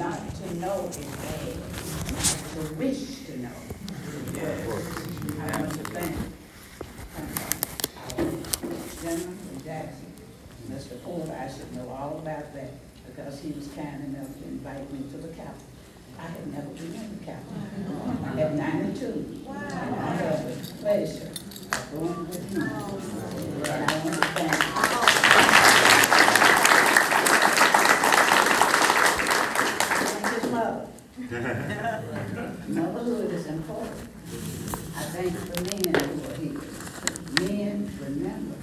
not to know is bad, to wish to know. I want to thank gentleman Jackson, Mr. Ford, I should know all about that, because he was kind enough to invite me to the Capitol. I had never been in the Capitol. At ninety-two. Wow. I had the pleasure of going with him. And I want to thank Thank his mother. Motherhood is important. I thank the men who are here. Men, remember,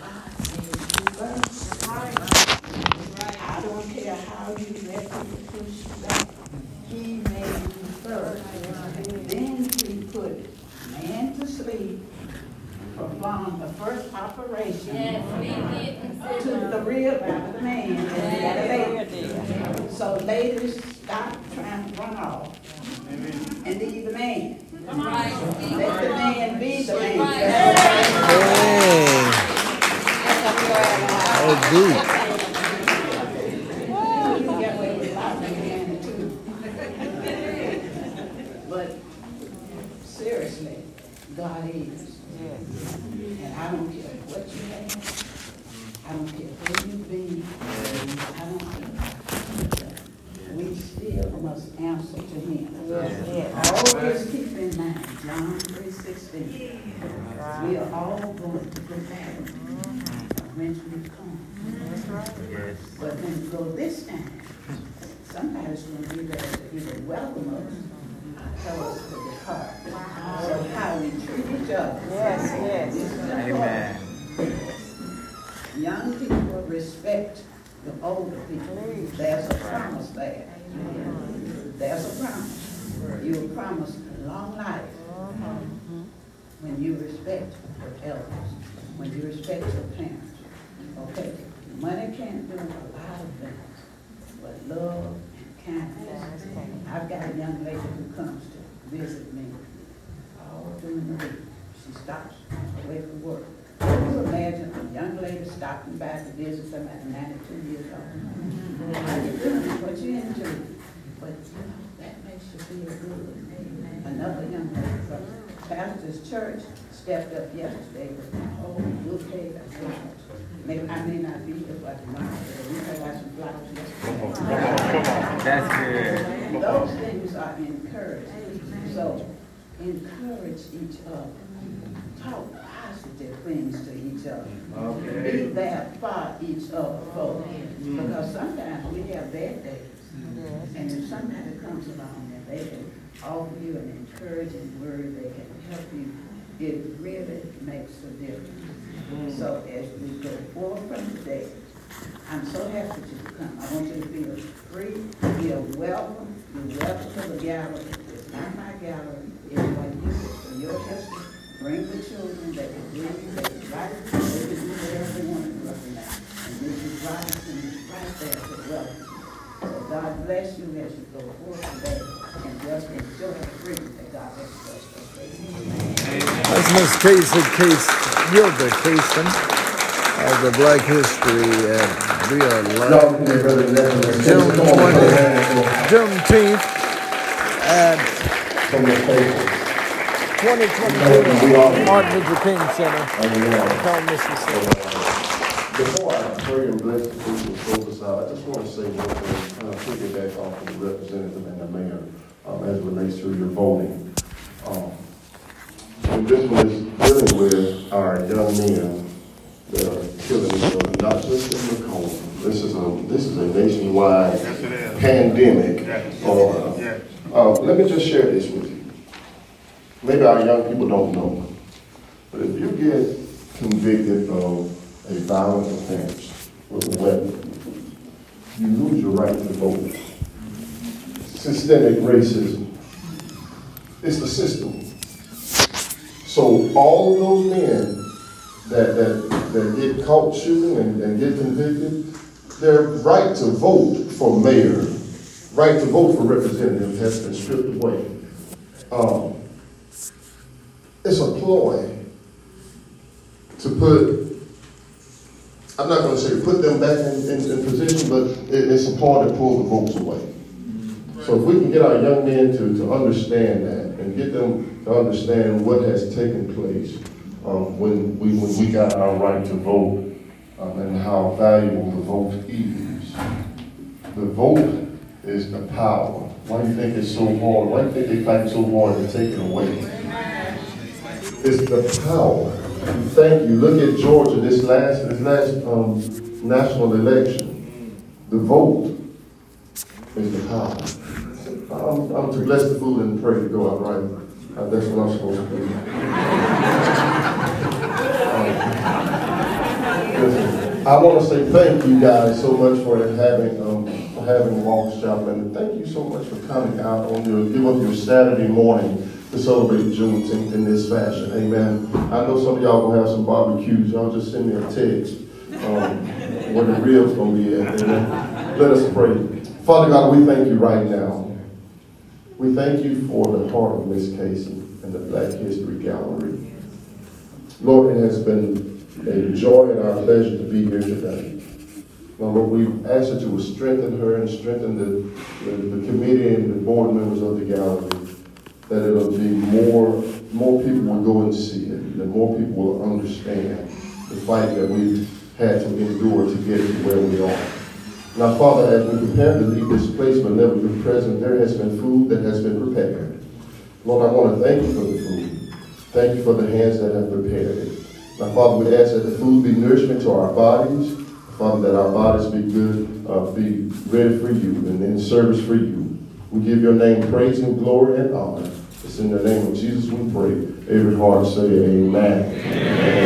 God saved you first. I don't care how you let people push you back. He made you first. Then he put man to sleep, performed the first operation to the real about the man and the lady. So ladies, stop trying to run off and leave the man. Let the man be the man. Hey. Oh, deep. You can get away with a lot of men too. But seriously, God is. And I don't care what you have. I don't care where you've been. I don't care. We still must answer to him. Always keep in mind, John three sixteen. We are all going to go back when we come. But when we go this time, somebody's gonna be there to either welcome us or tell us to depart. So how we treat each other. Yes, yes. Important. Young people respect the older people. There's a promise there. There's a promise. You are promised a long life when you respect your elders, when you respect your parents. Okay, money can't do a lot of things, but love I've got a young lady who comes to visit me all during the week. She stops away from work. Can you imagine a young lady stopping by to visit at ninety-two years old? What you into? But, you know, that makes you feel good. Another young lady from Pastor's Church stepped up yesterday with a whole bouquet of flowers. Maybe, I may not be here, but tomorrow, we may have some flowers yesterday. That's good. Those things are encouraged. So encourage each other. Talk positive things to each other. Be there for each other, folks. Because sometimes we have bad days. And if somebody comes along and they can offer you an encouraging word, they can help you, it really makes a difference. So as we go forward from today, I'm so happy to come. I want you to feel free, feel welcome. You're welcome to the gallery. It's not my gallery, it's what you, for your history. Bring the children, they can read, they can write, they can do whatever they want to do up in there. And Mrs. Robinson is right there to welcome. So God bless you as you go forward today and just enjoy the freedom that God has blessed us with. That's Miss Casey Case, Hilda Cason of the Black History and we are live can get ready to let them- June Come on, 20, man. Juneteenth and Some of the papers. 2022 Martin Luther King Center, mean, uh, Mississippi. Before I pray and bless the people and close us out, I just want to say one thing, kind of piggyback off of the representative and the mayor, um, as it relates to your voting. Um, This was dealing with our young men that are killing each other, not just in McComb. This is a, this is a nationwide Yes, is. pandemic. Yes. Uh, Yes. Uh, let me just share this with you. Maybe our young people don't know, but if you get convicted of a violent offense with a weapon, you lose your right to vote. Systemic racism. It's the system. So all those men that, that, that get caught shooting and, and get convicted, their right to vote for mayor, right to vote for representative has been stripped away. Um, it's a ploy to put I'm not gonna say put them back in, in, in position, but it, it's a part to pull the votes away. So if we can get our young men to, to understand that and get them to understand what has taken place um, when we when we got our right to vote um, and how valuable the vote is. The vote is the power. Why do you think it's so hard? Why do you think they fight so hard to take it away? It's the power. Thank you. Look at Georgia this last this last um, national election. The vote is the power. I'm, I'm to bless the food and pray to go out right. Uh, that's what I'm supposed to do. Um, I want to say thank you guys so much for having um, having Walks Chapel, and thank you so much for coming out on your give up your Saturday morning to celebrate Juneteenth in this fashion. Amen. I know some of y'all gonna have some barbecues. Y'all just send me a text um, where the ribs gonna be at. Amen. Let us pray. Father God, we thank you right now. We thank you for the heart of Miss Casey and the Black History Gallery. Lord, it has been a joy and our pleasure to be here today. Lord, we ask that you will strengthen her and strengthen the, the, the committee and the board members of the gallery, that it'll be more, more people will go and see it, that more people will understand the fight that we've had to endure to get to where we are. Now, Father, as we prepare to leave this place, but never be present, there has been food that has been prepared. Lord, I want to thank you for the food. Thank you for the hands that have prepared it. Now, Father, we ask that the food be nourishment to our bodies. Father, that our bodies be good, uh, be ready for you and in service for you. We give your name praise and glory and honor. It's in the name of Jesus we pray. Every heart say amen. amen.